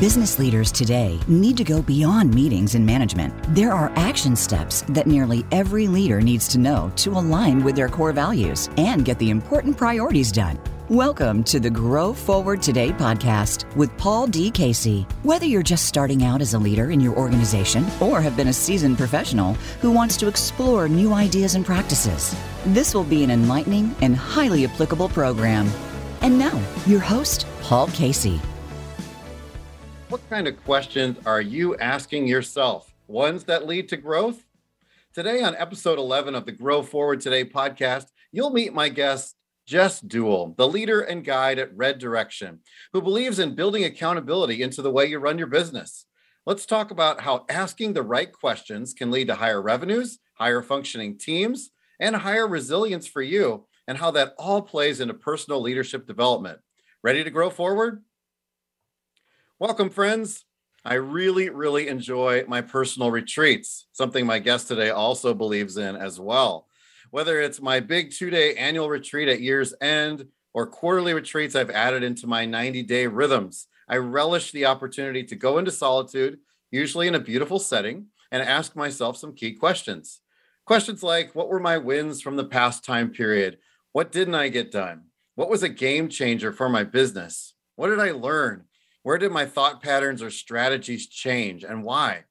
Business leaders today need to go beyond meetings and management. There are action steps that nearly every leader needs to know to align with their core values and get the important priorities done. Welcome to the Grow Forward Today podcast with Paul D. Casey. Whether you're just starting out as a leader in your organization or have been a seasoned professional who wants to explore new ideas and practices, this will be an enlightening and highly applicable program. And now, your host, Paul Casey. What kind of questions are you asking yourself? Ones that lead to growth? Today, on episode 11 of the Grow Forward Today podcast, you'll meet my guest, Jess Dewell, the leader and guide at Red Direction, who believes in building accountability into the way you run your business. Let's talk about how asking the right questions can lead to higher revenues, higher functioning teams, and higher resilience for you, and how that all plays into personal leadership development. Ready to grow forward? Welcome, friends. I really, really enjoy my personal retreats, something my guest today also believes in as well. Whether it's my big two day annual retreat at year's end or quarterly retreats I've added into my 90 day rhythms, I relish the opportunity to go into solitude, usually in a beautiful setting, and ask myself some key questions. Questions like What were my wins from the past time period? What didn't I get done? What was a game changer for my business? What did I learn? Where did my thought patterns or strategies change and why?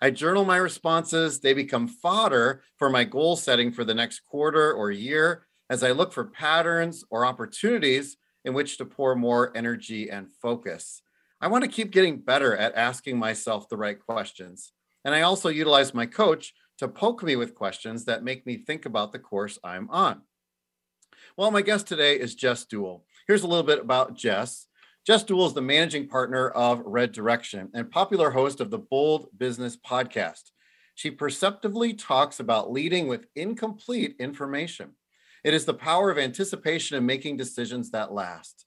I journal my responses. They become fodder for my goal setting for the next quarter or year as I look for patterns or opportunities in which to pour more energy and focus. I want to keep getting better at asking myself the right questions. And I also utilize my coach to poke me with questions that make me think about the course I'm on. Well, my guest today is Jess Dewell. Here's a little bit about Jess. Jess Dewell is the managing partner of Red Direction and popular host of the Bold Business podcast. She perceptively talks about leading with incomplete information. It is the power of anticipation and making decisions that last.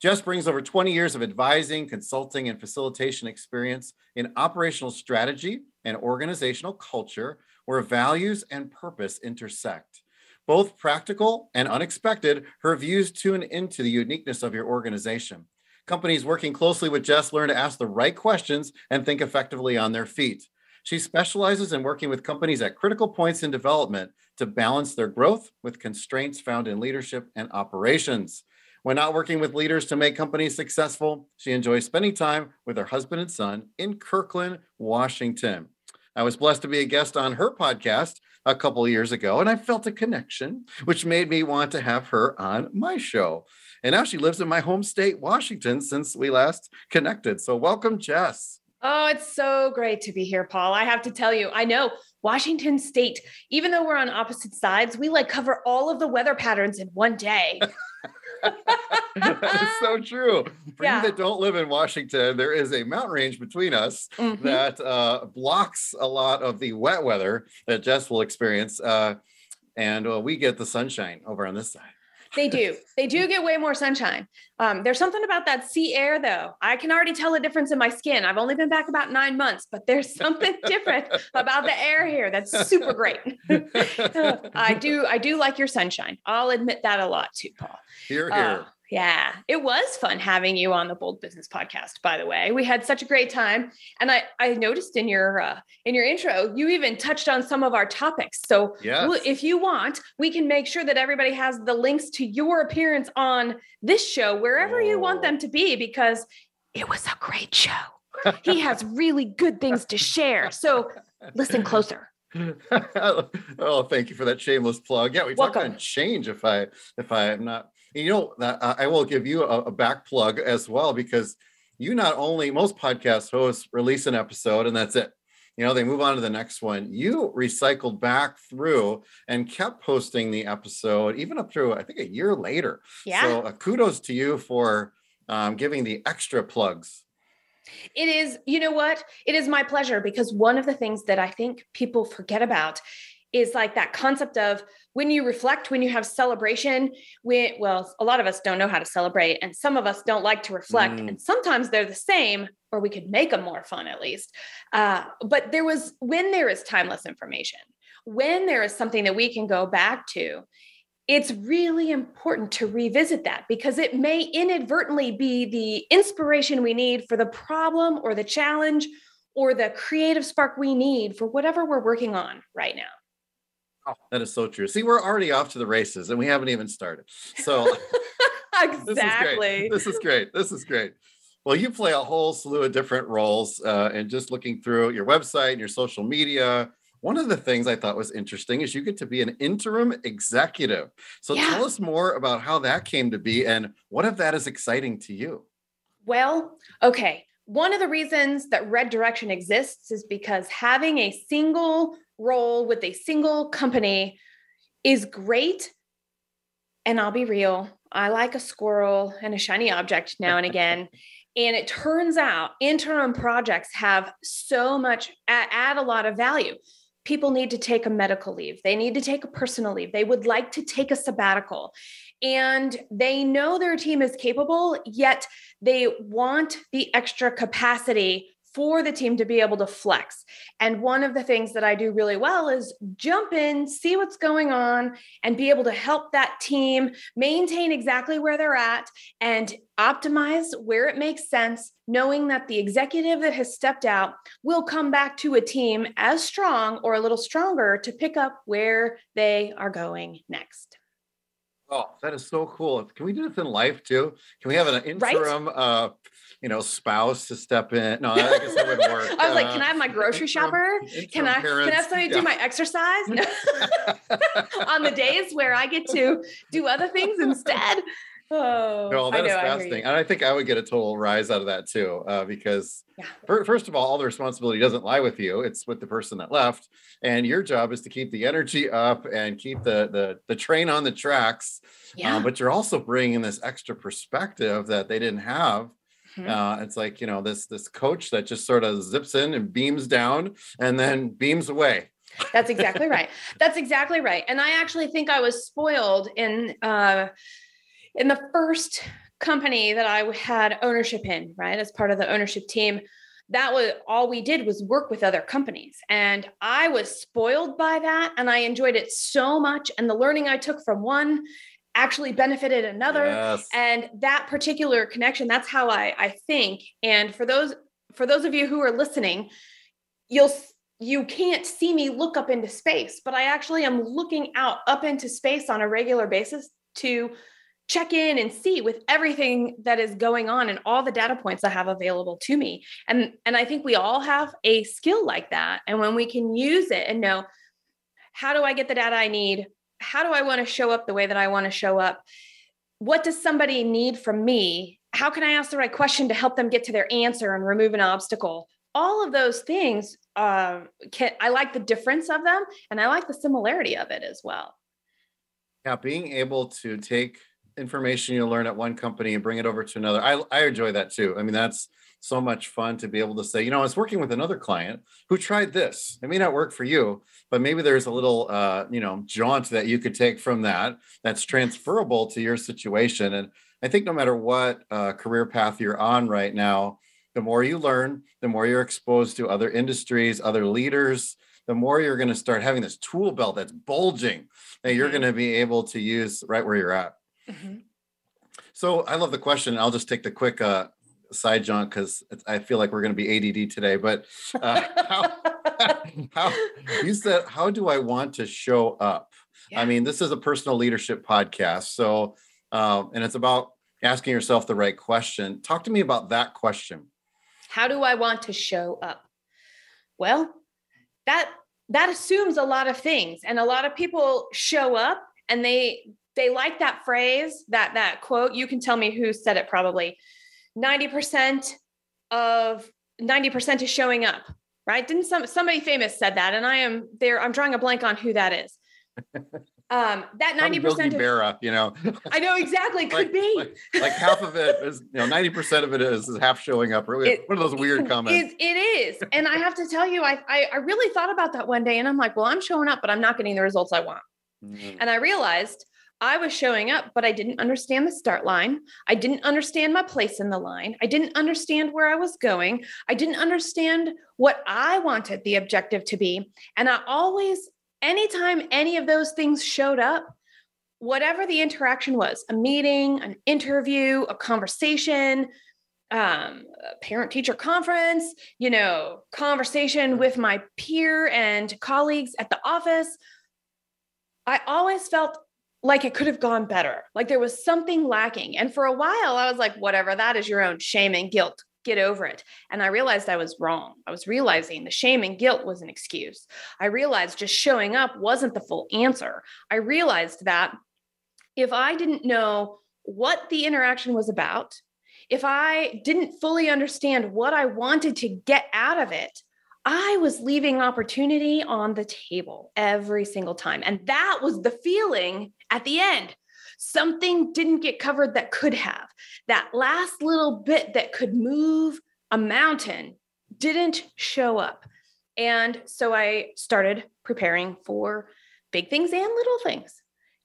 Jess brings over 20 years of advising, consulting, and facilitation experience in operational strategy and organizational culture where values and purpose intersect. Both practical and unexpected, her views tune into the uniqueness of your organization. Companies working closely with Jess learn to ask the right questions and think effectively on their feet. She specializes in working with companies at critical points in development to balance their growth with constraints found in leadership and operations. When not working with leaders to make companies successful, she enjoys spending time with her husband and son in Kirkland, Washington. I was blessed to be a guest on her podcast a couple years ago, and I felt a connection, which made me want to have her on my show. And now she lives in my home state, Washington, since we last connected. So, welcome, Jess. Oh, it's so great to be here, Paul. I have to tell you, I know Washington State, even though we're on opposite sides, we like cover all of the weather patterns in one day. that is so true. For yeah. you that don't live in Washington, there is a mountain range between us mm-hmm. that uh, blocks a lot of the wet weather that Jess will experience. Uh, and uh, we get the sunshine over on this side. They do. They do get way more sunshine. Um, there's something about that sea air, though. I can already tell a difference in my skin. I've only been back about nine months, but there's something different about the air here. That's super great. I do. I do like your sunshine. I'll admit that a lot too, Paul. Here, here. Uh, yeah, it was fun having you on the Bold Business podcast. By the way, we had such a great time, and I I noticed in your uh, in your intro you even touched on some of our topics. So yes. we'll, if you want, we can make sure that everybody has the links to your appearance on this show wherever oh. you want oh. them to be because it was a great show. he has really good things to share. So listen closer. oh, thank you for that shameless plug. Yeah, we talked on change. If I if I am not you know, I will give you a, a back plug as well because you not only most podcast hosts release an episode and that's it. You know they move on to the next one. You recycled back through and kept posting the episode even up through i think a year later. Yeah. So uh, kudos to you for um, giving the extra plugs. It is you know what? It is my pleasure because one of the things that i think people forget about is like that concept of when you reflect when you have celebration we well a lot of us don't know how to celebrate and some of us don't like to reflect mm. and sometimes they're the same or we could make them more fun at least uh, but there was when there is timeless information when there is something that we can go back to it's really important to revisit that because it may inadvertently be the inspiration we need for the problem or the challenge or the creative spark we need for whatever we're working on right now. Oh, that is so true. See, we're already off to the races and we haven't even started. So exactly. This is, great. This is great. This is great. Well, you play a whole slew of different roles, uh, and just looking through your website and your social media, one of the things I thought was interesting is you get to be an interim executive. So yeah. tell us more about how that came to be and what if that is exciting to you? Well, okay. One of the reasons that Red Direction exists is because having a single role with a single company is great. And I'll be real, I like a squirrel and a shiny object now and again. and it turns out interim projects have so much, add a lot of value people need to take a medical leave, they need to take a personal leave, they would like to take a sabbatical. And they know their team is capable, yet they want the extra capacity for the team to be able to flex. And one of the things that I do really well is jump in, see what's going on, and be able to help that team maintain exactly where they're at and optimize where it makes sense, knowing that the executive that has stepped out will come back to a team as strong or a little stronger to pick up where they are going next. Oh, that is so cool. Can we do this in life too? Can we have an interim right? uh you know, spouse to step in. No, I guess that would work. I was uh, like, can I have my grocery shopper? Can I parents, can I have somebody yeah. do my exercise? On the days where I get to do other things instead. Oh, no, that is fascinating. And I think I would get a total rise out of that too, uh, because yeah. first of all, all the responsibility doesn't lie with you; it's with the person that left. And your job is to keep the energy up and keep the the, the train on the tracks. Uh, yeah. but you're also bringing this extra perspective that they didn't have Mm-hmm. Uh, it's like you know this this coach that just sort of zips in and beams down and then beams away. That's exactly right. That's exactly right. And I actually think I was spoiled in uh, in the first company that I had ownership in, right, as part of the ownership team. That was all we did was work with other companies. And I was spoiled by that. And I enjoyed it so much. And the learning I took from one actually benefited another yes. and that particular connection that's how I, I think and for those for those of you who are listening you'll you can't see me look up into space but i actually am looking out up into space on a regular basis to check in and see with everything that is going on and all the data points i have available to me and and i think we all have a skill like that and when we can use it and know how do i get the data i need how do I want to show up the way that I want to show up? What does somebody need from me? How can I ask the right question to help them get to their answer and remove an obstacle? All of those things, uh, can, I like the difference of them and I like the similarity of it as well. Yeah, being able to take information you learn at one company and bring it over to another, I, I enjoy that too. I mean, that's so much fun to be able to say, you know, I was working with another client who tried this. It may not work for you, but maybe there's a little, uh, you know, jaunt that you could take from that that's transferable to your situation. And I think no matter what uh, career path you're on right now, the more you learn, the more you're exposed to other industries, other leaders, the more you're going to start having this tool belt that's bulging that you're mm-hmm. going to be able to use right where you're at. Mm-hmm. So I love the question. I'll just take the quick uh, side jaunt because I feel like we're going to be ADD today. But uh, how, how, you said, how do I want to show up? Yeah. I mean, this is a personal leadership podcast. So, um, and it's about asking yourself the right question. Talk to me about that question. How do I want to show up? Well, that that assumes a lot of things and a lot of people show up and they they like that phrase that that quote you can tell me who said it probably 90% of 90% is showing up, right? Didn't some somebody famous said that? And I am there, I'm drawing a blank on who that is. Um, that 90% of, you know. I know exactly, could like, be. Like, like, half of it is, you know, 90% of it is, is half showing up. Really, it, one of those weird comments. It, it is. and I have to tell you, I, I, I really thought about that one day and I'm like, well, I'm showing up, but I'm not getting the results I want. Mm-hmm. And I realized I was showing up, but I didn't understand the start line. I didn't understand my place in the line. I didn't understand where I was going. I didn't understand what I wanted the objective to be. And I always, anytime any of those things showed up, whatever the interaction was a meeting, an interview, a conversation, um, parent teacher conference, you know, conversation with my peer and colleagues at the office. I always felt like it could have gone better. Like there was something lacking. And for a while, I was like, whatever, that is your own shame and guilt. Get over it. And I realized I was wrong. I was realizing the shame and guilt was an excuse. I realized just showing up wasn't the full answer. I realized that if I didn't know what the interaction was about, if I didn't fully understand what I wanted to get out of it, I was leaving opportunity on the table every single time. And that was the feeling at the end. Something didn't get covered that could have. That last little bit that could move a mountain didn't show up. And so I started preparing for big things and little things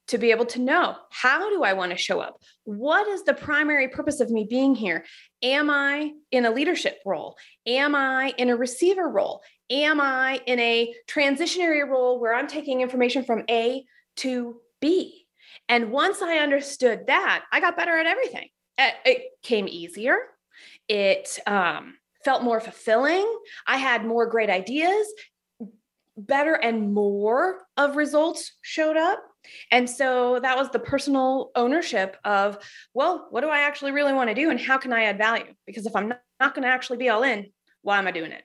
to be able to know how do I want to show up? What is the primary purpose of me being here? Am I in a leadership role? Am I in a receiver role? Am I in a transitionary role where I'm taking information from A to B? And once I understood that, I got better at everything. It came easier. It um, felt more fulfilling. I had more great ideas. Better and more of results showed up. And so that was the personal ownership of, well, what do I actually really want to do and how can I add value? Because if I'm not, not going to actually be all in, why am I doing it?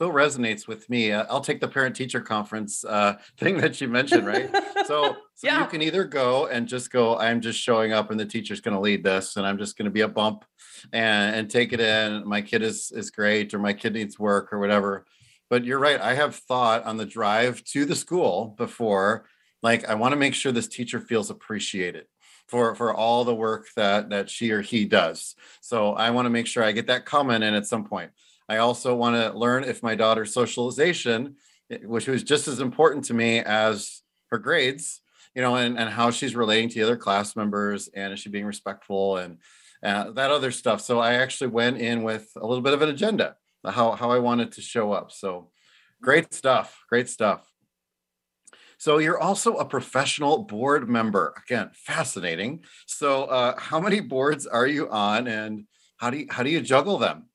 So resonates with me. Uh, I'll take the parent teacher conference uh, thing that you mentioned, right? so, so yeah. you can either go and just go, I'm just showing up and the teacher's going to lead this and I'm just going to be a bump and, and take it in. My kid is, is great or my kid needs work or whatever. But you're right. I have thought on the drive to the school before like i want to make sure this teacher feels appreciated for for all the work that that she or he does. So i want to make sure i get that comment in at some point. I also want to learn if my daughter's socialization eh, which was just as important to me as her grades you know and, and how she's relating to the other class members and is she being respectful and uh, that other stuff. So i actually went in with a little bit of an agenda how, how i wanted to show up. So great stuff great stuff so you're also a professional board member. Again, fascinating. So uh, how many boards are you on, and how do you how do you juggle them?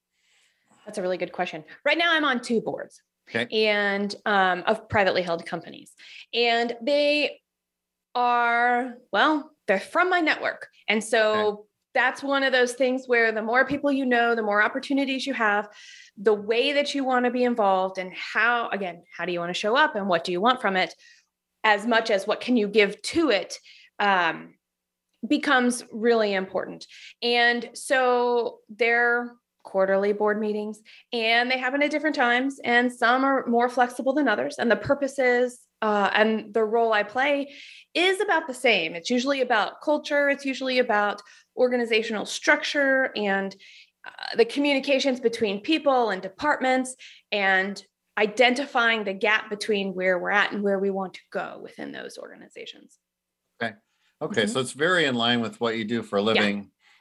That's a really good question. Right now, I'm on two boards. Okay. And um, of privately held companies, and they are well, they're from my network, and so. Okay. That's one of those things where the more people you know, the more opportunities you have, the way that you want to be involved, and how, again, how do you want to show up and what do you want from it as much as what can you give to it um, becomes really important. And so they're quarterly board meetings and they happen at different times and some are more flexible than others and the purposes uh, and the role i play is about the same it's usually about culture it's usually about organizational structure and uh, the communications between people and departments and identifying the gap between where we're at and where we want to go within those organizations. Okay. Okay. Mm-hmm. So it's very in line with what you do for a living.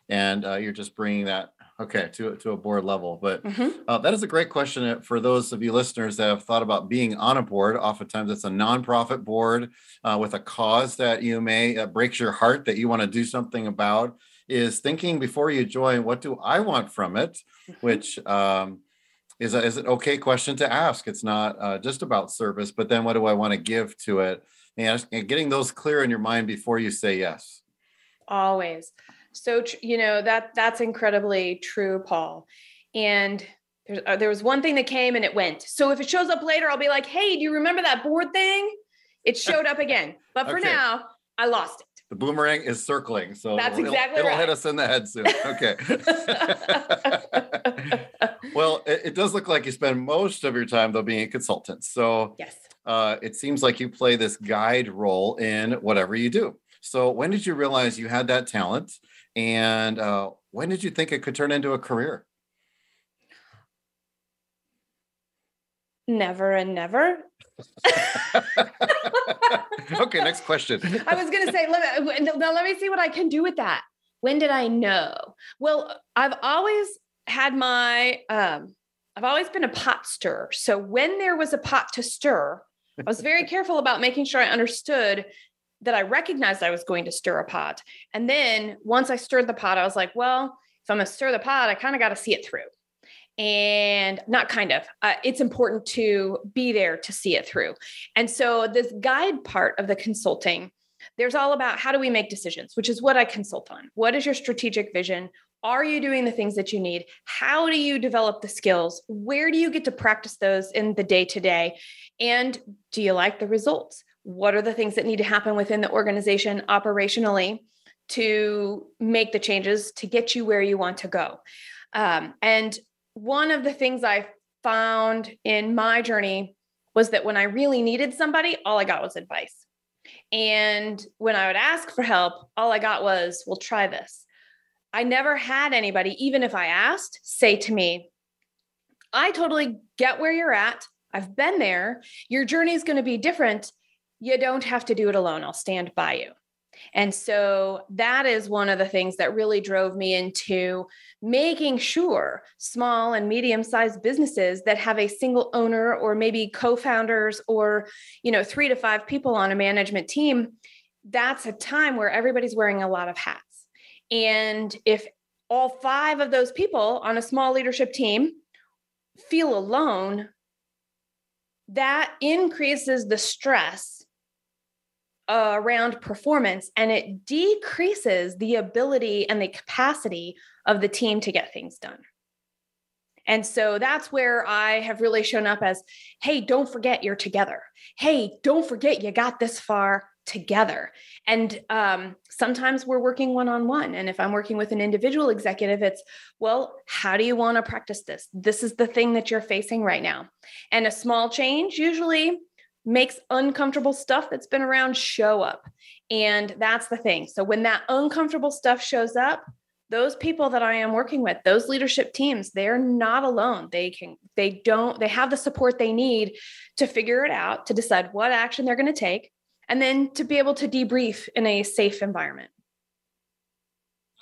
Yeah. And uh, you're just bringing that okay to to a board level but mm-hmm. uh, that is a great question uh, for those of you listeners that have thought about being on a board oftentimes it's a nonprofit board uh, with a cause that you may uh, breaks your heart that you want to do something about is thinking before you join what do i want from it mm-hmm. which um, is, a, is an okay question to ask. It's not uh, just about service, but then what do I want to give to it? And, and getting those clear in your mind before you say yes. Always. So, you know, that that's incredibly true, Paul. And there's, uh, there was one thing that came and it went. So if it shows up later, I'll be like, hey, do you remember that board thing? It showed up again. But for okay. now, I lost it. The boomerang is circling. So that's exactly it'll, it'll hit us in the head soon. Okay. well, it, it, does look like you spend most of your time though being a consultant. So yes, uh, it seems like you play this guide role in whatever you do. So when did you realize you had that talent, and uh, when did you think it could turn into a career? Never and never. okay, next question. I was going to say, let me, now let me see what I can do with that. When did I know? Well, I've always had my, um, I've always been a pot stirrer. So when there was a pot to stir, I was very careful about making sure I understood that I recognized I was going to stir a pot. And then once I stirred the pot, I was like, well, if I'm going to stir the pot, I kind of got to see it through. And not kind of, uh, it's important to be there to see it through. And so, this guide part of the consulting, there's all about how do we make decisions, which is what I consult on. What is your strategic vision? Are you doing the things that you need? How do you develop the skills? Where do you get to practice those in the day to day? And do you like the results? What are the things that need to happen within the organization operationally to make the changes to get you where you want to go? Um, and one of the things I found in my journey was that when I really needed somebody, all I got was advice. And when I would ask for help, all I got was, well, try this. I never had anybody, even if I asked, say to me, I totally get where you're at. I've been there. Your journey is going to be different. You don't have to do it alone. I'll stand by you. And so that is one of the things that really drove me into making sure small and medium sized businesses that have a single owner or maybe co-founders or you know 3 to 5 people on a management team that's a time where everybody's wearing a lot of hats. And if all 5 of those people on a small leadership team feel alone that increases the stress uh, around performance and it decreases the ability and the capacity of the team to get things done. And so that's where I have really shown up as hey, don't forget you're together. Hey, don't forget you got this far together. And um, sometimes we're working one on one. And if I'm working with an individual executive, it's, well, how do you want to practice this? This is the thing that you're facing right now. And a small change usually makes uncomfortable stuff that's been around show up. And that's the thing. So when that uncomfortable stuff shows up, those people that I am working with, those leadership teams, they're not alone. They can, they don't, they have the support they need to figure it out, to decide what action they're going to take, and then to be able to debrief in a safe environment.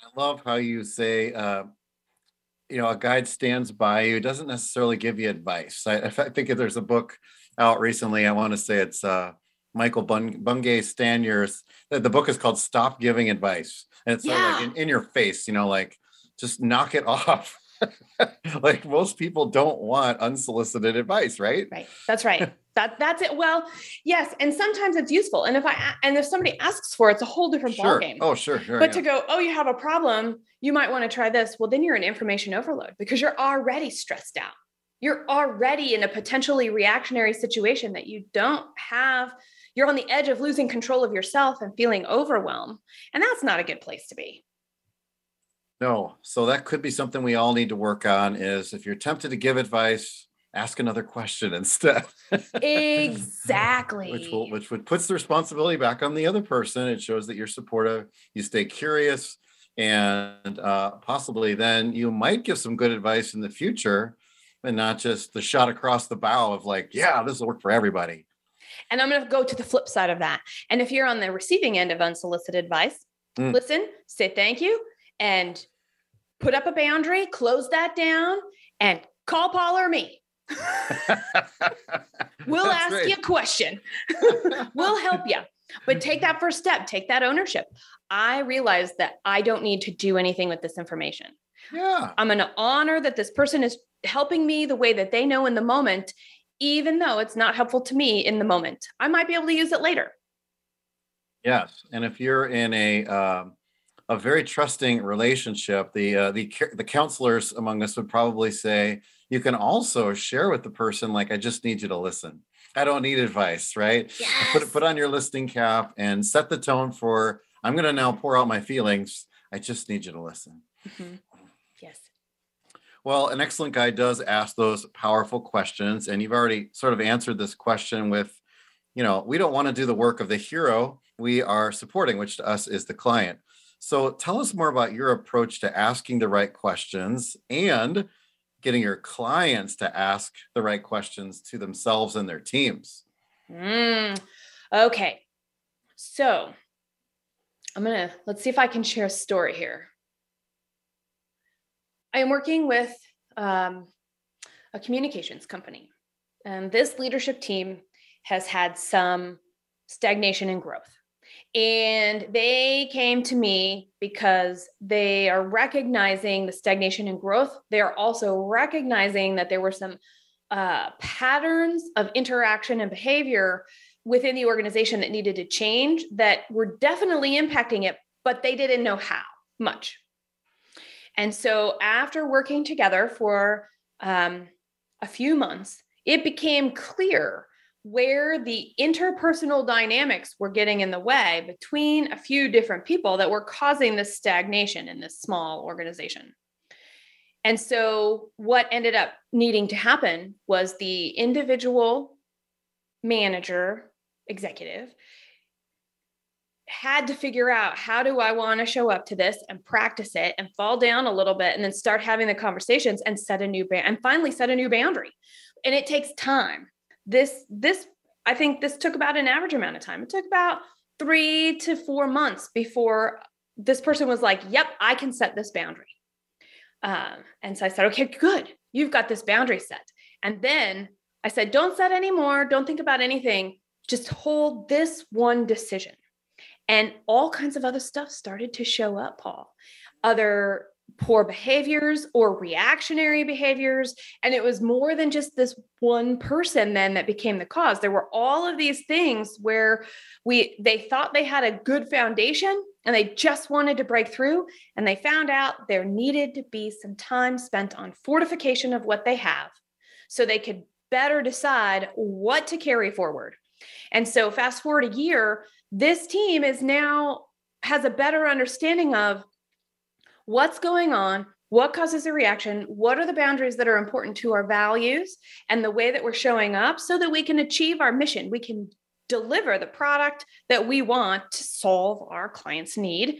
I love how you say, uh, you know, a guide stands by you. Doesn't necessarily give you advice. I, I think if there's a book out recently. I want to say it's uh, Michael Bung- Bungay Staniers. The, book is called Stop Giving Advice. And it's yeah. like in, in your face, you know, like just knock it off. like most people don't want unsolicited advice, right? Right. That's right. that that's it. Well, yes, and sometimes it's useful. And if I and if somebody asks for it, it's a whole different sure. ballgame. Oh, sure, sure. But yeah. to go, oh, you have a problem, you might want to try this. Well, then you're in information overload because you're already stressed out you're already in a potentially reactionary situation that you don't have. You're on the edge of losing control of yourself and feeling overwhelmed and that's not a good place to be. No. So that could be something we all need to work on is if you're tempted to give advice ask another question instead. Exactly. Which will which would puts the responsibility back on the other person. It shows that you're supportive you stay curious and uh, possibly then you might give some good advice in the future and not just the shot across the bow of like, yeah, this will work for everybody. And I'm going to go to the flip side of that. And if you're on the receiving end of unsolicited advice, mm. listen, say thank you, and put up a boundary, close that down, and call Paul or me. we'll That's ask great. you a question. we'll help you. But take that first step, take that ownership. I realize that I don't need to do anything with this information. Yeah. I'm going to honor that this person is helping me the way that they know in the moment, even though it's not helpful to me in the moment. I might be able to use it later. Yes, and if you're in a um, a very trusting relationship, the uh, the the counselors among us would probably say you can also share with the person like I just need you to listen. I don't need advice, right? Yes. Put put on your listening cap and set the tone for I'm going to now pour out my feelings. I just need you to listen. Mm-hmm. Yes. Well, an excellent guide does ask those powerful questions. And you've already sort of answered this question with, you know, we don't want to do the work of the hero we are supporting, which to us is the client. So tell us more about your approach to asking the right questions and getting your clients to ask the right questions to themselves and their teams. Mm, okay. So I'm going to, let's see if I can share a story here. I am working with um, a communications company, and this leadership team has had some stagnation and growth. And they came to me because they are recognizing the stagnation and growth. They are also recognizing that there were some uh, patterns of interaction and behavior within the organization that needed to change that were definitely impacting it, but they didn't know how much. And so, after working together for um, a few months, it became clear where the interpersonal dynamics were getting in the way between a few different people that were causing this stagnation in this small organization. And so, what ended up needing to happen was the individual manager, executive, had to figure out how do I want to show up to this and practice it and fall down a little bit and then start having the conversations and set a new band and finally set a new boundary. And it takes time. This this I think this took about an average amount of time. It took about 3 to 4 months before this person was like, "Yep, I can set this boundary." Um, and so I said, "Okay, good. You've got this boundary set." And then I said, "Don't set anymore. Don't think about anything. Just hold this one decision." And all kinds of other stuff started to show up, Paul. Other poor behaviors or reactionary behaviors. And it was more than just this one person then that became the cause. There were all of these things where we they thought they had a good foundation and they just wanted to break through. And they found out there needed to be some time spent on fortification of what they have so they could better decide what to carry forward. And so fast forward a year, this team is now has a better understanding of what's going on what causes a reaction what are the boundaries that are important to our values and the way that we're showing up so that we can achieve our mission. We can deliver the product that we want to solve our clients need.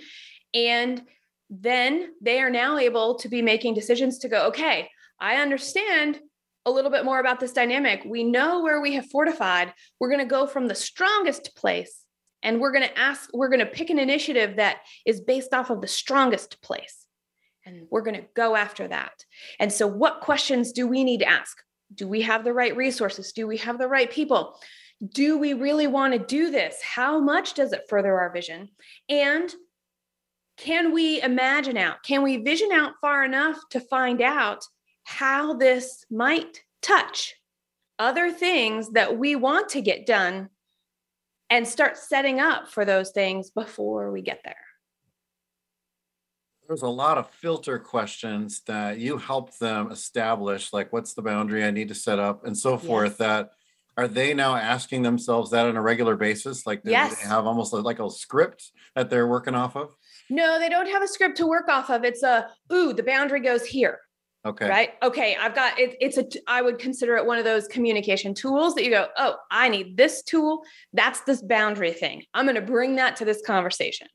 And then they are now able to be making decisions to go okay i understand a little bit more about this dynamic. We know where we have fortified. We're going to go from the strongest place and we're going to ask we're going to pick an initiative that is based off of the strongest place. And we're going to go after that. And so what questions do we need to ask? Do we have the right resources? Do we have the right people? Do we really want to do this? How much does it further our vision? And can we imagine out can we vision out far enough to find out how this might touch other things that we want to get done and start setting up for those things before we get there. There's a lot of filter questions that you help them establish, like what's the boundary I need to set up and so forth. Yes. That are they now asking themselves that on a regular basis? Like, yes. they have almost like a script that they're working off of? No, they don't have a script to work off of. It's a, ooh, the boundary goes here. Okay. Right. Okay. I've got it. It's a, I would consider it one of those communication tools that you go, oh, I need this tool. That's this boundary thing. I'm going to bring that to this conversation.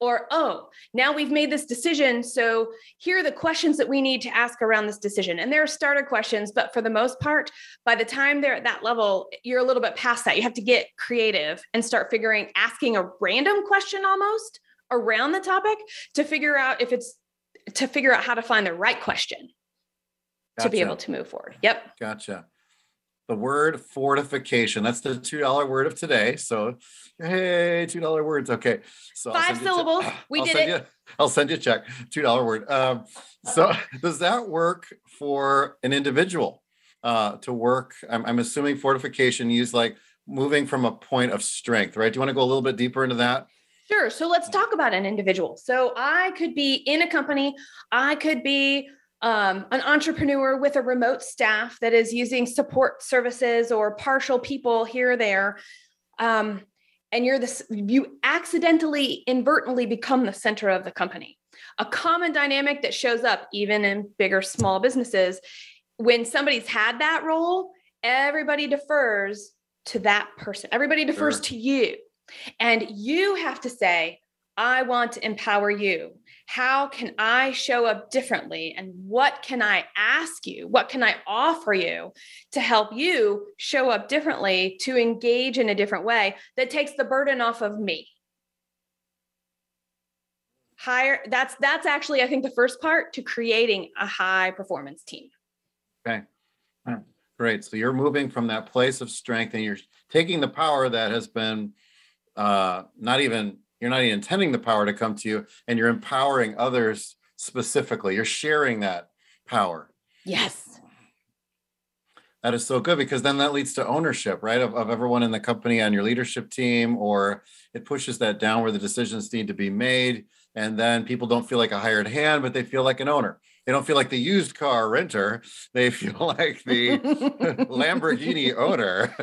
Or, oh, now we've made this decision. So here are the questions that we need to ask around this decision. And there are starter questions, but for the most part, by the time they're at that level, you're a little bit past that. You have to get creative and start figuring, asking a random question almost around the topic to figure out if it's to figure out how to find the right question gotcha. to be able to move forward. Yep. Gotcha. The word fortification. That's the two dollar word of today. So, hey, two dollar words. Okay. So five syllables. we I'll did it. You, I'll send you a check. Two dollar word. Um, so, does that work for an individual uh, to work? I'm, I'm assuming fortification use like moving from a point of strength, right? Do you want to go a little bit deeper into that? Sure. So let's talk about an individual. So I could be in a company, I could be um, an entrepreneur with a remote staff that is using support services or partial people here or there. Um, and you're this, you accidentally, inadvertently become the center of the company. A common dynamic that shows up even in bigger, small businesses when somebody's had that role, everybody defers to that person, everybody defers sure. to you. And you have to say, I want to empower you. How can I show up differently? And what can I ask you? What can I offer you to help you show up differently, to engage in a different way that takes the burden off of me? Higher, that's that's actually, I think, the first part to creating a high performance team. Okay. Great. So you're moving from that place of strength and you're taking the power that has been uh, not even you're not even intending the power to come to you, and you're empowering others specifically. You're sharing that power. Yes. That is so good because then that leads to ownership, right? Of, of everyone in the company on your leadership team, or it pushes that down where the decisions need to be made. And then people don't feel like a hired hand, but they feel like an owner. They don't feel like the used car renter. They feel like the Lamborghini owner.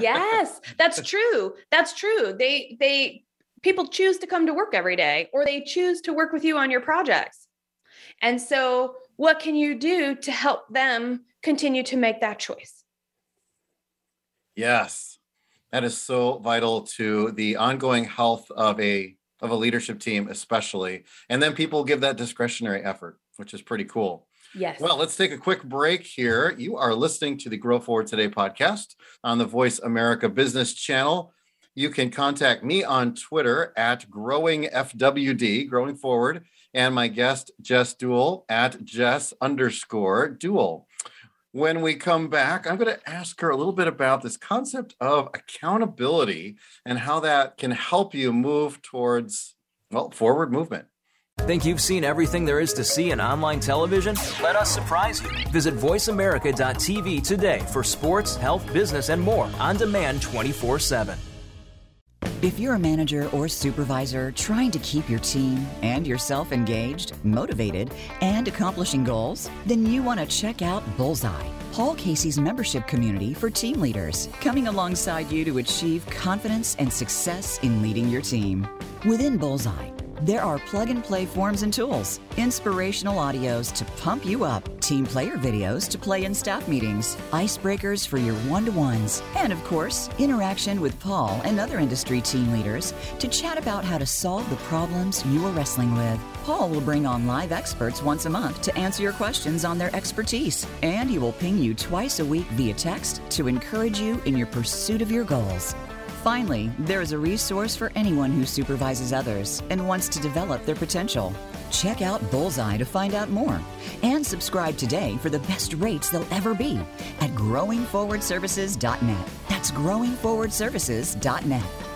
yes, that's true. That's true. They they people choose to come to work every day or they choose to work with you on your projects. And so what can you do to help them continue to make that choice. Yes. That is so vital to the ongoing health of a of a leadership team especially. And then people give that discretionary effort, which is pretty cool. Yes. Well, let's take a quick break here. You are listening to the Grow Forward Today podcast on the Voice America Business Channel. You can contact me on Twitter at growingfwd, growing forward, and my guest Jess Dewell at Jess underscore Dewell. When we come back, I'm going to ask her a little bit about this concept of accountability and how that can help you move towards, well, forward movement. Think you've seen everything there is to see in online television? Let us surprise you. Visit VoiceAmerica.tv today for sports, health, business, and more on demand 24 7. If you're a manager or supervisor trying to keep your team and yourself engaged, motivated, and accomplishing goals, then you want to check out Bullseye, Paul Casey's membership community for team leaders, coming alongside you to achieve confidence and success in leading your team. Within Bullseye, there are plug and play forms and tools, inspirational audios to pump you up, team player videos to play in staff meetings, icebreakers for your one to ones, and of course, interaction with Paul and other industry team leaders to chat about how to solve the problems you are wrestling with. Paul will bring on live experts once a month to answer your questions on their expertise, and he will ping you twice a week via text to encourage you in your pursuit of your goals. Finally, there is a resource for anyone who supervises others and wants to develop their potential. Check out Bullseye to find out more and subscribe today for the best rates they'll ever be at growingforwardservices.net. That's growingforwardservices.net.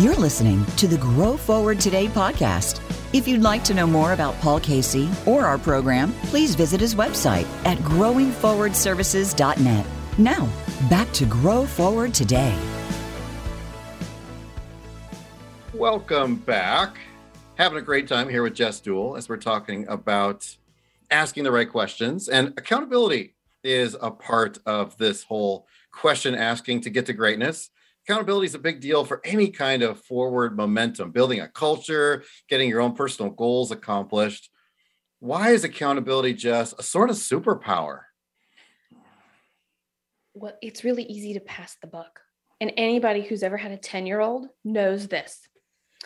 You're listening to the Grow Forward Today podcast. If you'd like to know more about Paul Casey or our program, please visit his website at growingforwardservices.net. Now, back to Grow Forward Today. Welcome back. Having a great time here with Jess Dewell as we're talking about asking the right questions and accountability is a part of this whole question asking to get to greatness accountability is a big deal for any kind of forward momentum, building a culture, getting your own personal goals accomplished. Why is accountability just a sort of superpower? Well, it's really easy to pass the buck. And anybody who's ever had a 10 year old knows this.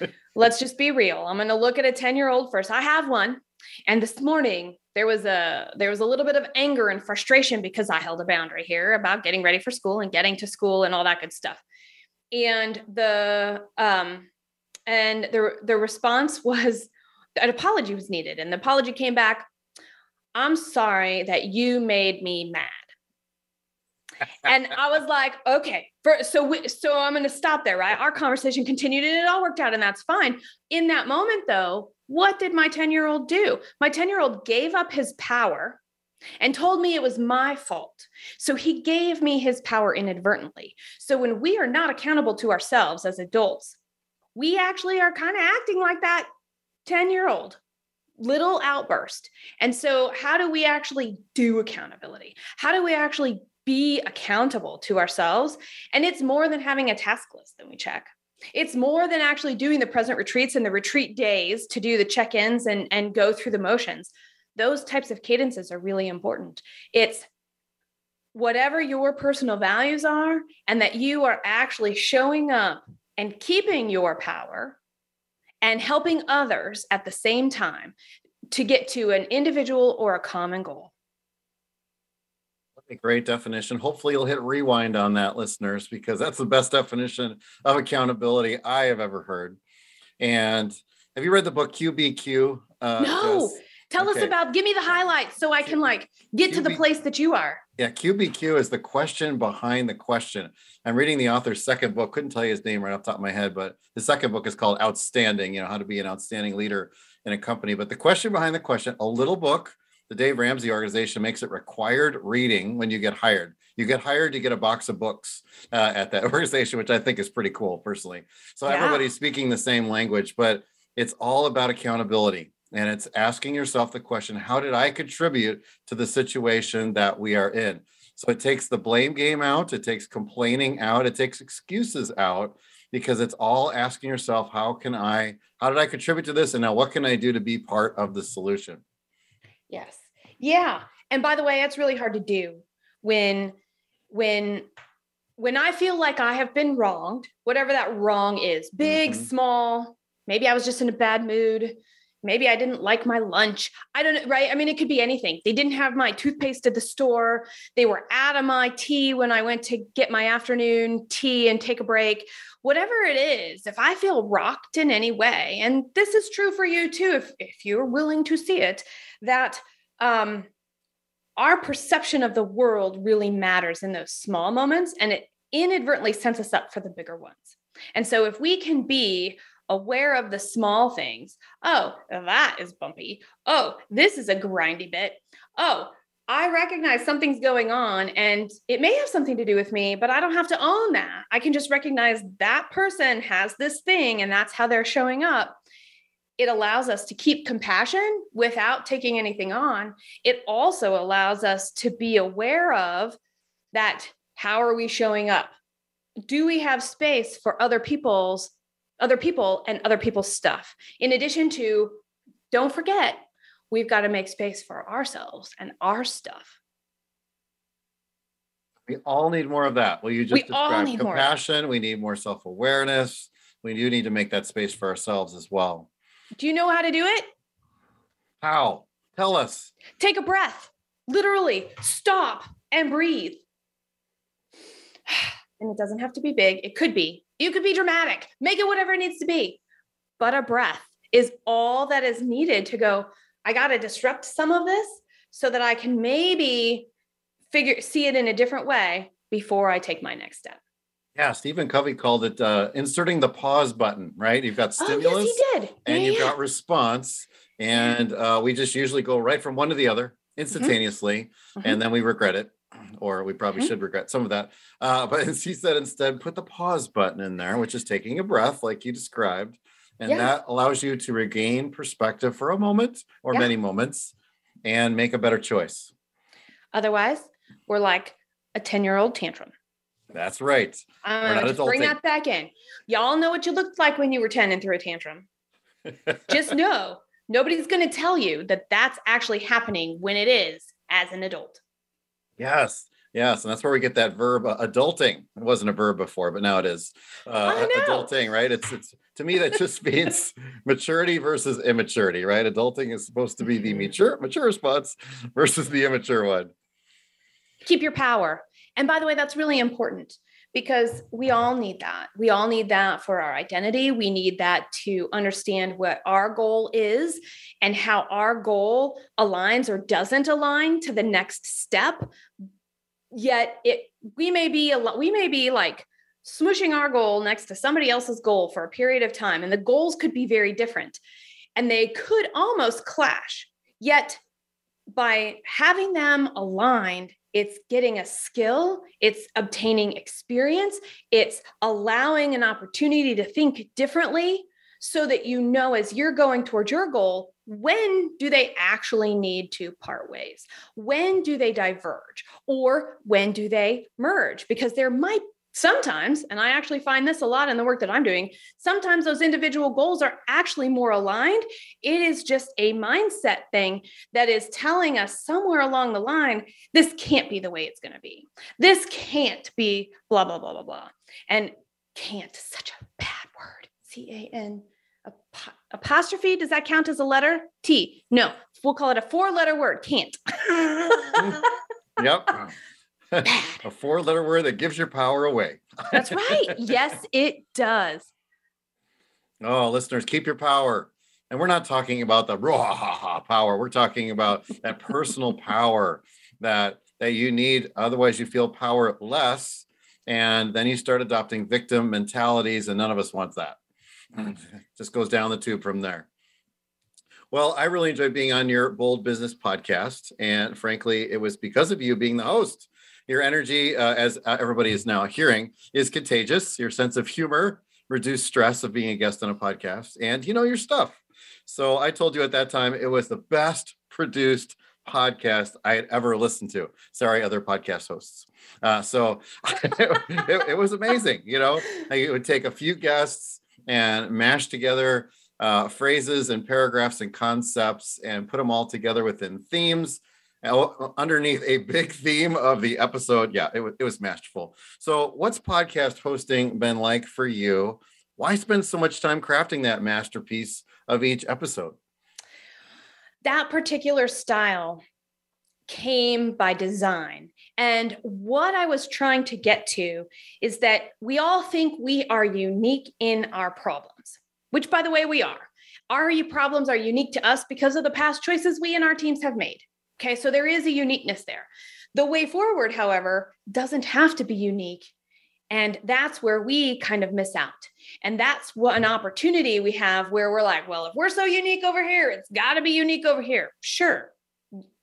Let's just be real. I'm going to look at a 10 year old first. I have one. And this morning there was a there was a little bit of anger and frustration because I held a boundary here about getting ready for school and getting to school and all that good stuff and the um and the the response was an apology was needed. And the apology came back i'm sorry that you made me mad. And i was like okay for, so we, so i'm going to stop there right? Our conversation continued and it all worked out and that's fine. In that moment though what did my 10 year old do? My 10 year old gave up his power and told me it was my fault. So he gave me his power inadvertently. So when we are not accountable to ourselves as adults, we actually are kind of acting like that 10 year old little outburst. And so, how do we actually do accountability? How do we actually be accountable to ourselves? And it's more than having a task list that we check. It's more than actually doing the present retreats and the retreat days to do the check ins and, and go through the motions those types of cadences are really important. It's whatever your personal values are and that you are actually showing up and keeping your power and helping others at the same time to get to an individual or a common goal. A great definition. Hopefully, you'll hit rewind on that, listeners, because that's the best definition of accountability I have ever heard. And have you read the book QBQ? Uh, no. Jess? Tell okay. us about, give me the highlights so I can like get QB, to the place that you are. Yeah, QBQ is the question behind the question. I'm reading the author's second book. Couldn't tell you his name right off the top of my head, but the second book is called Outstanding, you know, how to be an outstanding leader in a company. But the question behind the question, a little book, the Dave Ramsey organization makes it required reading when you get hired. You get hired, you get a box of books uh, at that organization, which I think is pretty cool personally. So yeah. everybody's speaking the same language, but it's all about accountability and it's asking yourself the question how did i contribute to the situation that we are in? So it takes the blame game out it takes complaining out it takes excuses out because it's all asking yourself how can i how did i contribute to this? And now what can i do to be part of the solution? Yes. Yeah. And by the way it's really hard to do when when when i feel like i have been wronged whatever that wrong is big mm-hmm. small maybe i was just in a bad mood maybe I didn't like my lunch. I don't know, right? I mean, it could be anything. They didn't have my toothpaste at the store. They were out of my tea when I went to get my afternoon tea and take a break. Whatever it is, if I feel rocked in any way, and this is true for you too, if, if you're willing to see it, that um, our perception of the world really matters in those small moments and it inadvertently sets us up for the bigger ones. And so if we can be aware of the small things. Oh, that is bumpy. Oh, this is a grindy bit. Oh, I recognize something's going on and it may have something to do with me, but I don't have to own that. I can just recognize that person has this thing and that's how they're showing up. It allows us to keep compassion without taking anything on. It also allows us to be aware of that how are we showing up? Do we have space for other people's other people and other people's stuff. In addition to, don't forget, we've got to make space for ourselves and our stuff. We all need more of that. Well, you just we described compassion. We need more self awareness. We do need to make that space for ourselves as well. Do you know how to do it? How? Tell us. Take a breath. Literally, stop and breathe. And it doesn't have to be big, it could be. You could be dramatic, make it whatever it needs to be. But a breath is all that is needed to go, I got to disrupt some of this so that I can maybe figure see it in a different way before I take my next step. Yeah, Stephen Covey called it uh, inserting the pause button, right? You've got stimulus oh, yes, and yeah, you've yeah. got response. And uh, we just usually go right from one to the other mm-hmm. instantaneously, mm-hmm. and then we regret it or we probably mm-hmm. should regret some of that. Uh, but he said instead, put the pause button in there, which is taking a breath, like you described. And yeah. that allows you to regain perspective for a moment or yeah. many moments and make a better choice. Otherwise, we're like a 10 year old tantrum. That's right. Um, bring that back in. Y'all know what you looked like when you were 10 and threw a tantrum. just know nobody's going to tell you that that's actually happening when it is as an adult. Yes. Yes, and that's where we get that verb uh, adulting. It wasn't a verb before, but now it is. Uh, adulting, right? It's it's to me that just means maturity versus immaturity, right? Adulting is supposed to be the mature mature response versus the immature one. Keep your power. And by the way, that's really important because we all need that. We all need that for our identity. We need that to understand what our goal is and how our goal aligns or doesn't align to the next step. Yet it we may be a, we may be like smooshing our goal next to somebody else's goal for a period of time and the goals could be very different and they could almost clash. Yet by having them aligned it's getting a skill, it's obtaining experience, it's allowing an opportunity to think differently so that you know as you're going towards your goal, when do they actually need to part ways? When do they diverge? Or when do they merge? Because there might sometimes, and I actually find this a lot in the work that I'm doing, sometimes those individual goals are actually more aligned. It is just a mindset thing that is telling us somewhere along the line, this can't be the way it's going to be. This can't be blah, blah, blah, blah, blah. And can't, such a bad word. C A N apostrophe. Does that count as a letter? T. No, we'll call it a four letter word. Can't. yep. a four letter word that gives your power away. That's right. Yes, it does. Oh, listeners, keep your power. And we're not talking about the raw power. We're talking about that personal power that that you need. Otherwise, you feel powerless, and then you start adopting victim mentalities, and none of us wants that. Just goes down the tube from there. Well, I really enjoyed being on your Bold Business podcast. And frankly, it was because of you being the host your energy, uh, as uh, everybody is now hearing, is contagious. Your sense of humor, reduced stress of being a guest on a podcast, and you know your stuff. So I told you at that time it was the best produced podcast I had ever listened to. Sorry, other podcast hosts. Uh, so it, it, was amazing. You know, it would take a few guests and mash together uh, phrases and paragraphs and concepts and put them all together within themes underneath a big theme of the episode. Yeah, it, was, it was masterful. So, what's podcast hosting been like for you? Why spend so much time crafting that masterpiece of each episode? That particular style came by design. And what I was trying to get to is that we all think we are unique in our problems, which, by the way, we are. Our problems are unique to us because of the past choices we and our teams have made. Okay, so there is a uniqueness there. The way forward, however, doesn't have to be unique. And that's where we kind of miss out. And that's what an opportunity we have where we're like, well, if we're so unique over here, it's got to be unique over here. Sure.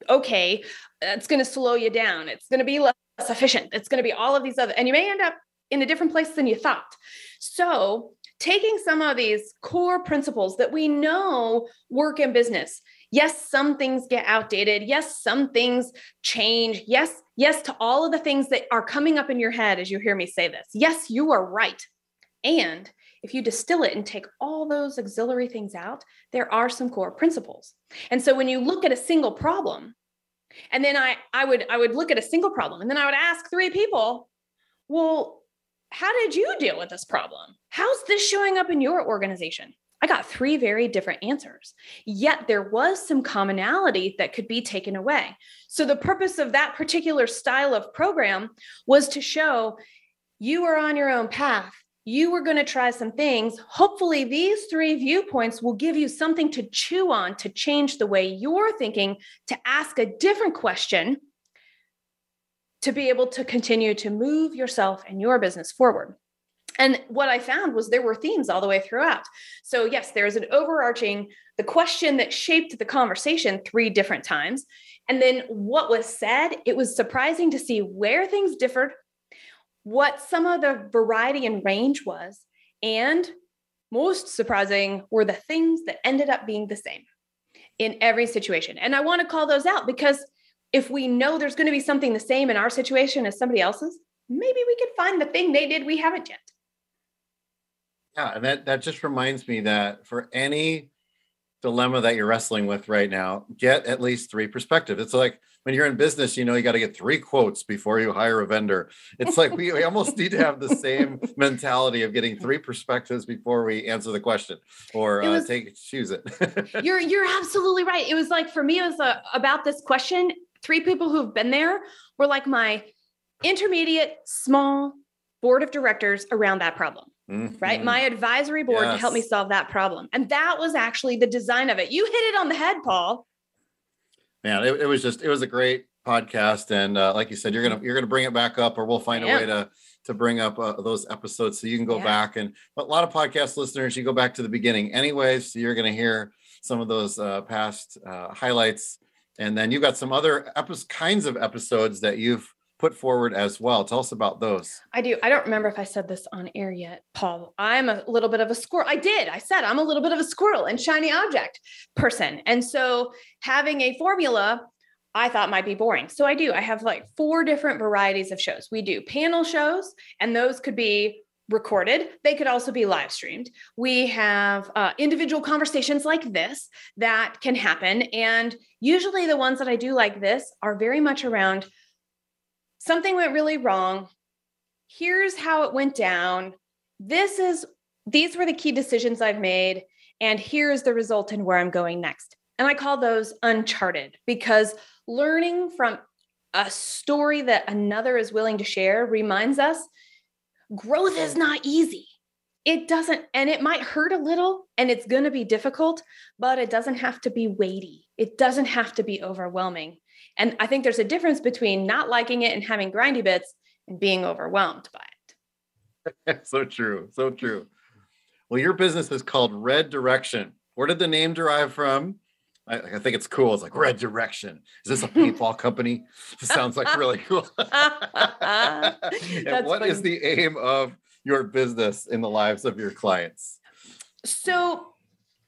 Okay. It's going to slow you down. It's going to be less efficient. It's going to be all of these other, and you may end up in a different place than you thought. So, taking some of these core principles that we know work in business Yes, some things get outdated. Yes, some things change. Yes, yes, to all of the things that are coming up in your head as you hear me say this. Yes, you are right. And if you distill it and take all those auxiliary things out, there are some core principles. And so when you look at a single problem, and then I I would I would look at a single problem and then I would ask three people, well, how did you deal with this problem? How's this showing up in your organization? I got three very different answers. Yet there was some commonality that could be taken away. So the purpose of that particular style of program was to show you are on your own path. You were going to try some things. Hopefully, these three viewpoints will give you something to chew on to change the way you're thinking, to ask a different question, to be able to continue to move yourself and your business forward. And what I found was there were themes all the way throughout. So, yes, there's an overarching, the question that shaped the conversation three different times. And then what was said, it was surprising to see where things differed, what some of the variety and range was, and most surprising were the things that ended up being the same in every situation. And I want to call those out because if we know there's going to be something the same in our situation as somebody else's, maybe we could find the thing they did we haven't yet. Yeah, and that that just reminds me that for any dilemma that you're wrestling with right now, get at least three perspectives. It's like when you're in business, you know, you got to get three quotes before you hire a vendor. It's like we, we almost need to have the same mentality of getting three perspectives before we answer the question or uh, was, uh, take choose it. you're you're absolutely right. It was like for me, it was uh, about this question. Three people who've been there were like my intermediate, small board of directors around that problem mm-hmm. right? My advisory board yes. to help me solve that problem. And that was actually the design of it. You hit it on the head, Paul. Man, it, it was just, it was a great podcast. And uh, like you said, you're going to, you're to bring it back up or we'll find a way to, to bring up uh, those episodes so you can go yeah. back and a lot of podcast listeners you go back to the beginning anyways so you're going to hear some of those uh, past uh, highlights and then you've got some other epi- kinds of episodes that you've put forward as well. Tell us about those. I do. I don't remember if I said this on air yet, Paul. I'm a little bit of a squirrel. I did. I said I'm a little bit of a squirrel and shiny object person. And so having a formula I thought might be boring. So I do. I have like four different varieties of shows. We do panel shows, and those could be recorded. They could also be live streamed. We have uh, individual conversations like this that can happen. And usually the ones that I do like this are very much around something went really wrong. Here's how it went down. This is, these were the key decisions I've made. And here's the result and where I'm going next. And I call those uncharted because learning from a story that another is willing to share reminds us growth is not easy. It doesn't, and it might hurt a little and it's going to be difficult, but it doesn't have to be weighty. It doesn't have to be overwhelming. And I think there's a difference between not liking it and having grindy bits and being overwhelmed by it. so true. So true. Well, your business is called Red Direction. Where did the name derive from? I, I, think it's cool. It's like Red Direction. Is this a paintball company? It sounds like really cool. and what funny. is the aim of your business in the lives of your clients? So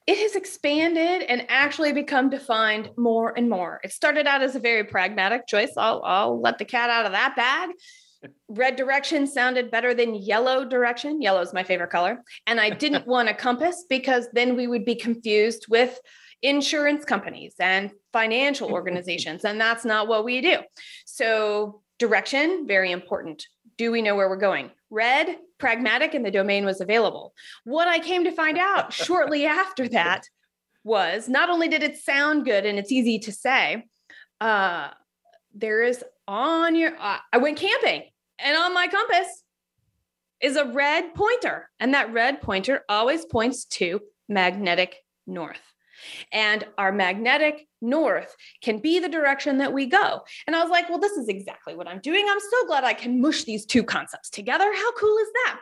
it has expanded and actually become defined more and more. It started out as a very pragmatic choice. I'll, I'll let the cat out of that bag. Red direction sounded better than yellow direction. Yellow is my favorite color. And I didn't want a compass because then we would be confused with insurance companies and financial organizations. And that's not what we do. So, direction, very important. Do we know where we're going? Red, pragmatic, and the domain was available. What I came to find out shortly after that was not only did it sound good and it's easy to say, uh, there is on your, uh, I went camping and on my compass is a red pointer. And that red pointer always points to magnetic north and our magnetic north can be the direction that we go. And I was like, well, this is exactly what I'm doing. I'm so glad I can mush these two concepts together. How cool is that?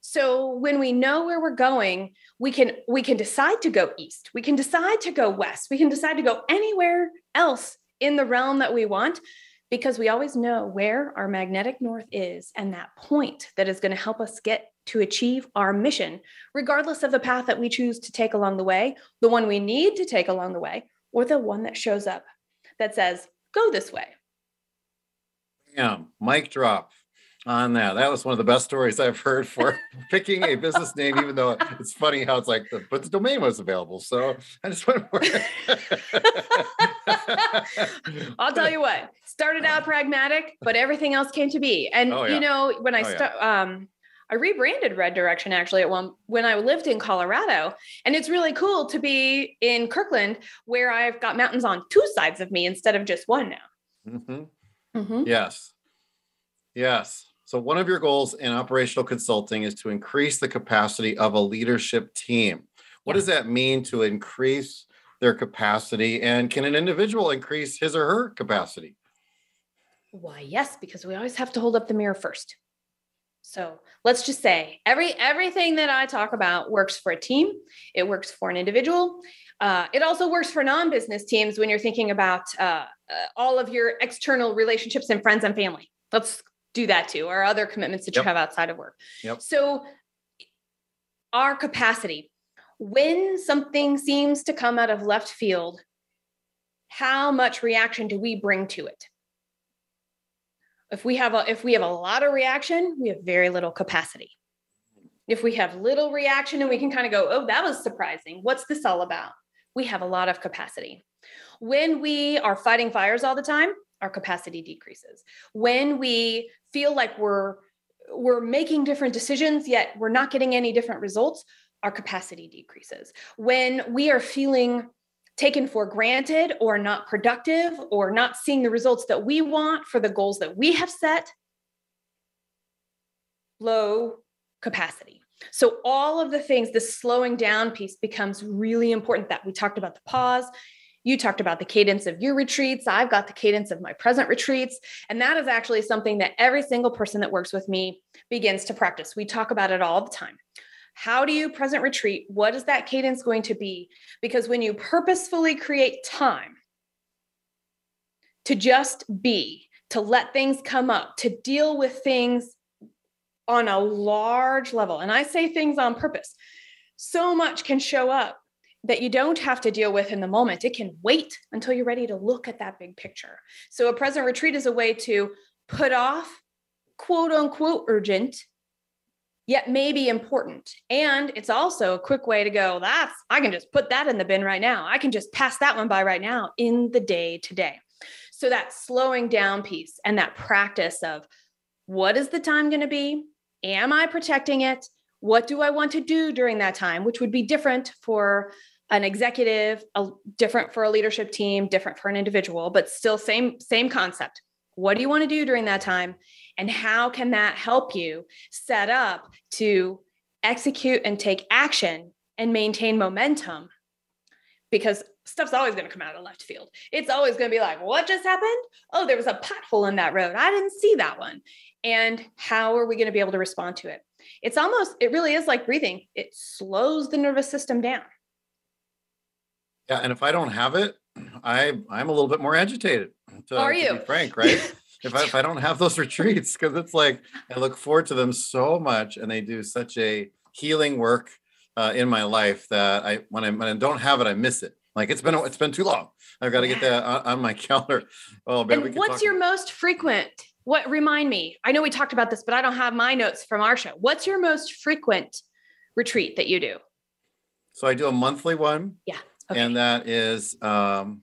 So when we know where we're going, we can we can decide to go east. We can decide to go west. We can decide to go anywhere else in the realm that we want because we always know where our magnetic north is and that point that is going to help us get to achieve our mission, regardless of the path that we choose to take along the way, the one we need to take along the way, or the one that shows up that says, go this way. Yeah, mic drop on that. That was one of the best stories I've heard for picking a business name, even though it's funny how it's like, but the domain was available. So I just went for it. I'll tell you what, started out pragmatic, but everything else came to be. And, oh, yeah. you know, when I oh, start, yeah. um, I rebranded Red Direction actually at one when I lived in Colorado. And it's really cool to be in Kirkland where I've got mountains on two sides of me instead of just one now. Mm-hmm. Mm-hmm. Yes. Yes. So, one of your goals in operational consulting is to increase the capacity of a leadership team. What does that mean to increase their capacity? And can an individual increase his or her capacity? Why, yes, because we always have to hold up the mirror first. So let's just say every everything that I talk about works for a team. It works for an individual. Uh, it also works for non-business teams when you're thinking about uh, uh, all of your external relationships and friends and family. Let's do that too, or other commitments that yep. you have outside of work. Yep. So our capacity, when something seems to come out of left field, how much reaction do we bring to it? if we have a if we have a lot of reaction we have very little capacity if we have little reaction and we can kind of go oh that was surprising what's this all about we have a lot of capacity when we are fighting fires all the time our capacity decreases when we feel like we're we're making different decisions yet we're not getting any different results our capacity decreases when we are feeling taken for granted or not productive or not seeing the results that we want for the goals that we have set, low capacity. So, all of the things, the slowing down piece becomes really important that we talked about the pause. You talked about the cadence of your retreats. I've got the cadence of my present retreats. And that is actually something that every single person that works with me begins to practice. We talk about it all the time. How do you present retreat? What is that cadence going to be? Because when you purposefully create time to just be, to let things come up, to deal with things on a large level, and I say things on purpose, so much can show up that you don't have to deal with in the moment. It can wait until you're ready to look at that big picture. So a present retreat is a way to put off quote unquote urgent yet maybe important. And it's also a quick way to go, that's, I can just put that in the bin right now. I can just pass that one by right now in the day today. So that slowing down piece and that practice of what is the time going to be? Am I protecting it? What do I want to do during that time? Which would be different for an executive, a, different for a leadership team, different for an individual, but still same same concept. What do you want to do during that time? And how can that help you set up to execute and take action and maintain momentum? Because stuff's always going to come out of left field. It's always going to be like, what just happened? Oh, there was a pothole in that road. I didn't see that one. And how are we going to be able to respond to it? It's almost, it really is like breathing, it slows the nervous system down. Yeah. And if I don't have it, I, I'm a little bit more agitated. To, are you? frank, right? if I, if I don't have those retreats, because it's like I look forward to them so much, and they do such a healing work uh, in my life that I when I when I don't have it, I miss it. Like it's been it's been too long. I've got to get that on, on my calendar. Oh, man, and what's your most frequent? What remind me? I know we talked about this, but I don't have my notes from our show. What's your most frequent retreat that you do? So I do a monthly one. Yeah. Okay. And that is um,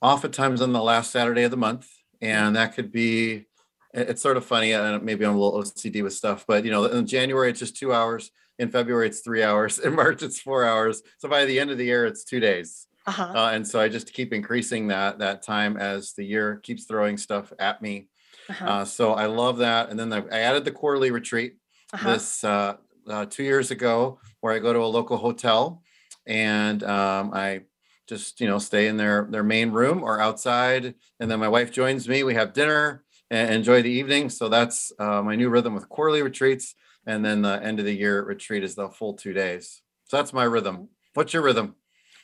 oftentimes on the last Saturday of the month and that could be it's sort of funny and maybe i'm a little ocd with stuff but you know in january it's just two hours in february it's three hours in march it's four hours so by the end of the year it's two days uh-huh. uh, and so i just keep increasing that that time as the year keeps throwing stuff at me uh-huh. uh, so i love that and then i added the quarterly retreat uh-huh. this uh, uh, two years ago where i go to a local hotel and um, i just you know stay in their their main room or outside and then my wife joins me we have dinner and enjoy the evening. So that's uh, my new rhythm with quarterly retreats and then the end of the year retreat is the full two days. So that's my rhythm. What's your rhythm?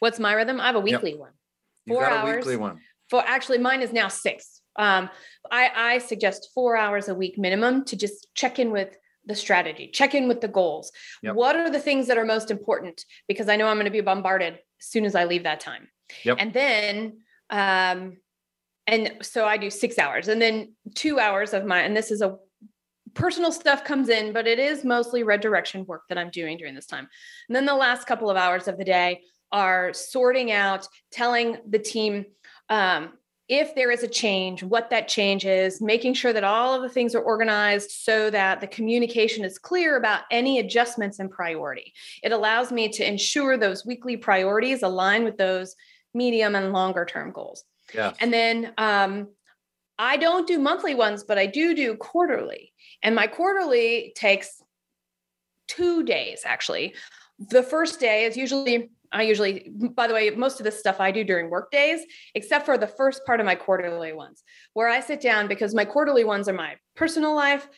What's my rhythm? I have a weekly yep. one. Four you got hours a weekly one. For actually mine is now six. Um, I, I suggest four hours a week minimum to just check in with the strategy, check in with the goals. Yep. What are the things that are most important? Because I know I'm going to be bombarded as soon as I leave that time. Yep. And then, um, and so I do six hours and then two hours of my, and this is a personal stuff comes in, but it is mostly red direction work that I'm doing during this time. And then the last couple of hours of the day are sorting out, telling the team, um, if there is a change, what that change is, making sure that all of the things are organized so that the communication is clear about any adjustments and priority. It allows me to ensure those weekly priorities align with those medium and longer term goals. Yeah. And then um, I don't do monthly ones, but I do do quarterly. And my quarterly takes two days actually. The first day is usually I usually, by the way, most of this stuff I do during work days, except for the first part of my quarterly ones, where I sit down because my quarterly ones are my personal life,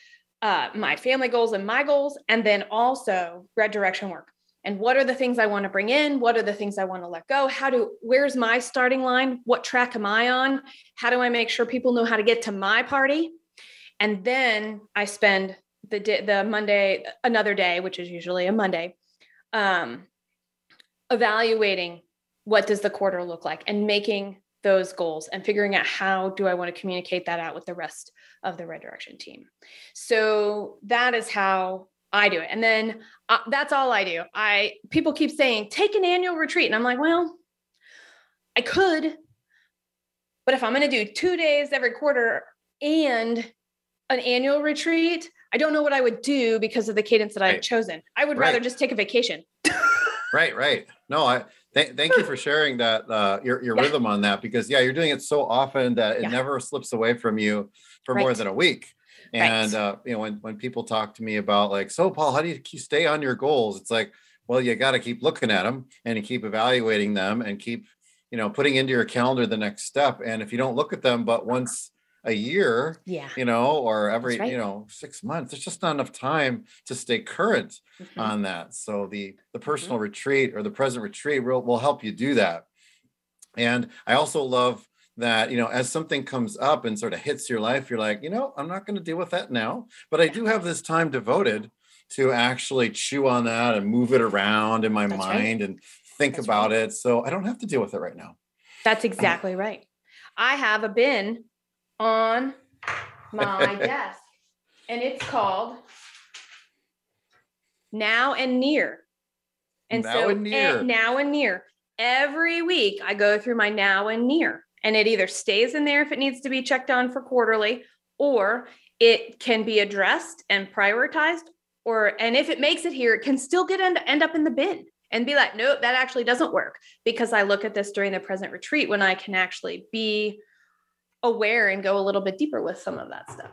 uh, my family goals, and my goals, and then also red direction work. And what are the things I want to bring in? What are the things I want to let go? How do, where's my starting line? What track am I on? How do I make sure people know how to get to my party? And then I spend the, the Monday, another day, which is usually a Monday, um, evaluating what does the quarter look like and making those goals and figuring out how do I want to communicate that out with the rest of the red direction team. So that is how I do it. And then uh, that's all I do. I people keep saying take an annual retreat and I'm like, well, I could but if I'm going to do 2 days every quarter and an annual retreat, I don't know what I would do because of the cadence that I've chosen. I would right. rather just take a vacation. right, right. No, I th- thank you for sharing that uh, your your yeah. rhythm on that because yeah, you're doing it so often that it yeah. never slips away from you for right. more than a week. And right. uh, you know, when when people talk to me about like, so Paul, how do you stay on your goals? It's like, well, you got to keep looking at them and you keep evaluating them and keep you know putting into your calendar the next step. And if you don't look at them, but once a year, yeah, you know, or every right. you know six months. There's just not enough time to stay current mm-hmm. on that. So the the personal mm-hmm. retreat or the present retreat will will help you do that. And I also love that you know as something comes up and sort of hits your life, you're like, you know, I'm not going to deal with that now, but I do have this time devoted to actually chew on that and move it around in my That's mind right. and think That's about right. it. So I don't have to deal with it right now. That's exactly right. I have a bin on my desk and it's called Now and Near. And now so and eh, near. And now and near. Every week I go through my now and near and it either stays in there if it needs to be checked on for quarterly or it can be addressed and prioritized or and if it makes it here it can still get end, end up in the bin and be like nope that actually doesn't work because i look at this during the present retreat when i can actually be aware and go a little bit deeper with some of that stuff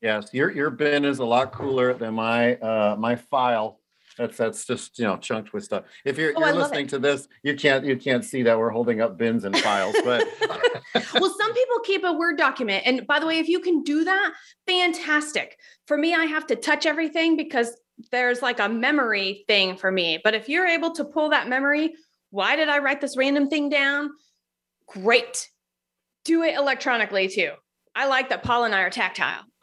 yes your your bin is a lot cooler than my uh my file that's that's just you know chunked with stuff. If you're, oh, you're listening to this, you can't you can't see that we're holding up bins and files. But well, some people keep a Word document, and by the way, if you can do that, fantastic. For me, I have to touch everything because there's like a memory thing for me. But if you're able to pull that memory, why did I write this random thing down? Great. Do it electronically too. I like that Paul and I are tactile.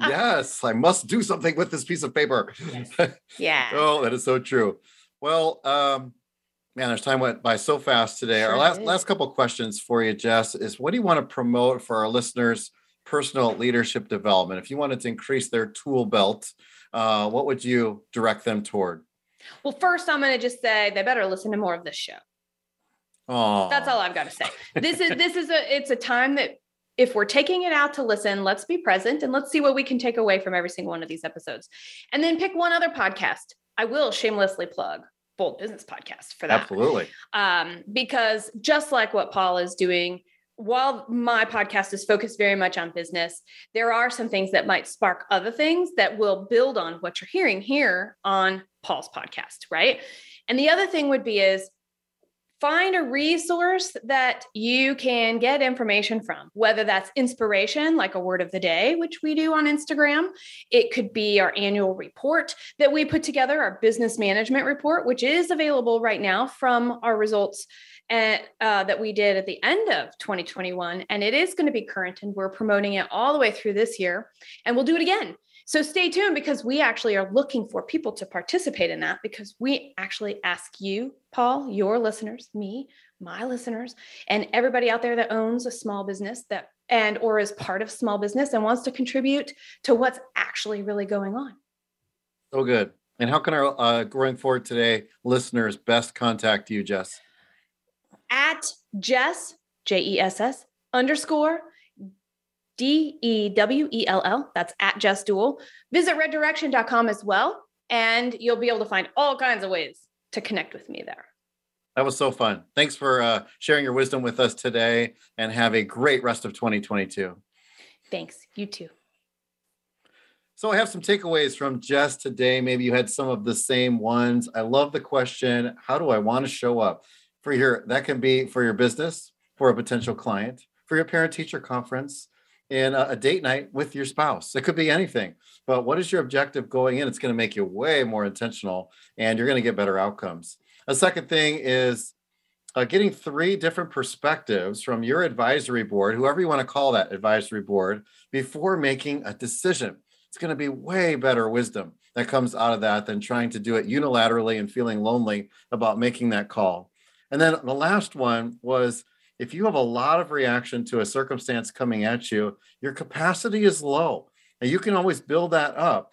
yes, I must do something with this piece of paper. Yes. Yeah. oh, that is so true. Well, um, man, there's time went by so fast today. Sure our last is. last couple questions for you, Jess, is what do you want to promote for our listeners? Personal leadership development. If you wanted to increase their tool belt, uh, what would you direct them toward? Well, first, I'm going to just say they better listen to more of this show. Oh, that's all I've got to say. This is this is a it's a time that if we're taking it out to listen, let's be present and let's see what we can take away from every single one of these episodes. And then pick one other podcast. I will shamelessly plug Bold Business Podcast for that. Absolutely. Um, because just like what Paul is doing, while my podcast is focused very much on business, there are some things that might spark other things that will build on what you're hearing here on Paul's podcast, right? And the other thing would be is find a resource that you can get information from, whether that's inspiration, like a word of the day, which we do on Instagram. It could be our annual report that we put together, our business management report, which is available right now from our results at, uh, that we did at the end of 2021. And it is going to be current, and we're promoting it all the way through this year. And we'll do it again so stay tuned because we actually are looking for people to participate in that because we actually ask you, Paul, your listeners, me, my listeners, and everybody out there that owns a small business that and or is part of small business and wants to contribute to what's actually really going on. So good. And how can our uh, growing forward today listeners best contact you, Jess? At Jess, J E S S underscore D E W E L L. That's at Jess Dewell. Visit reddirection.com as well, and you'll be able to find all kinds of ways to connect with me there. That was so fun. Thanks for uh, sharing your wisdom with us today, and have a great rest of 2022. Thanks. You too. So I have some takeaways from Jess today. Maybe you had some of the same ones. I love the question, how do I want to show up? For your that can be for your business, for a potential client, for your parent teacher conference, in a, a date night with your spouse. It could be anything, but what is your objective going in? It's going to make you way more intentional and you're going to get better outcomes. A second thing is uh, getting three different perspectives from your advisory board, whoever you want to call that advisory board, before making a decision. It's going to be way better wisdom that comes out of that than trying to do it unilaterally and feeling lonely about making that call. And then the last one was if you have a lot of reaction to a circumstance coming at you, your capacity is low. And you can always build that up.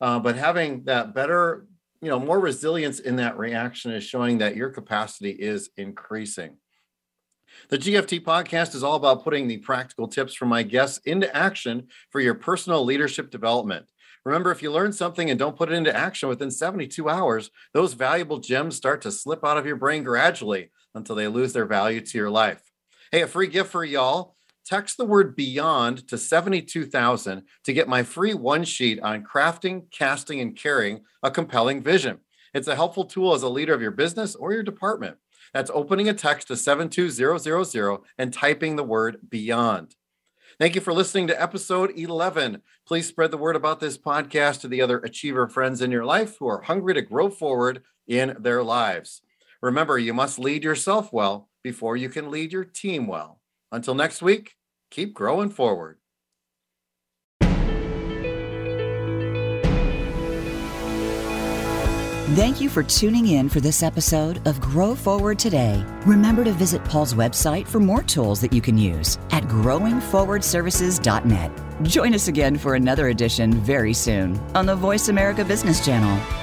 Uh, but having that better, you know, more resilience in that reaction is showing that your capacity is increasing. The GFT podcast is all about putting the practical tips from my guests into action for your personal leadership development. Remember, if you learn something and don't put it into action within 72 hours, those valuable gems start to slip out of your brain gradually until they lose their value to your life. Hey, a free gift for y'all. Text the word beyond to 72,000 to get my free one sheet on crafting, casting, and carrying a compelling vision. It's a helpful tool as a leader of your business or your department. That's opening a text to 72000 and typing the word beyond. Thank you for listening to episode 11. Please spread the word about this podcast to the other achiever friends in your life who are hungry to grow forward in their lives. Remember, you must lead yourself well before you can lead your team well. Until next week, keep growing forward. Thank you for tuning in for this episode of Grow Forward Today. Remember to visit Paul's website for more tools that you can use at growingforwardservices.net. Join us again for another edition very soon on the Voice America Business Channel.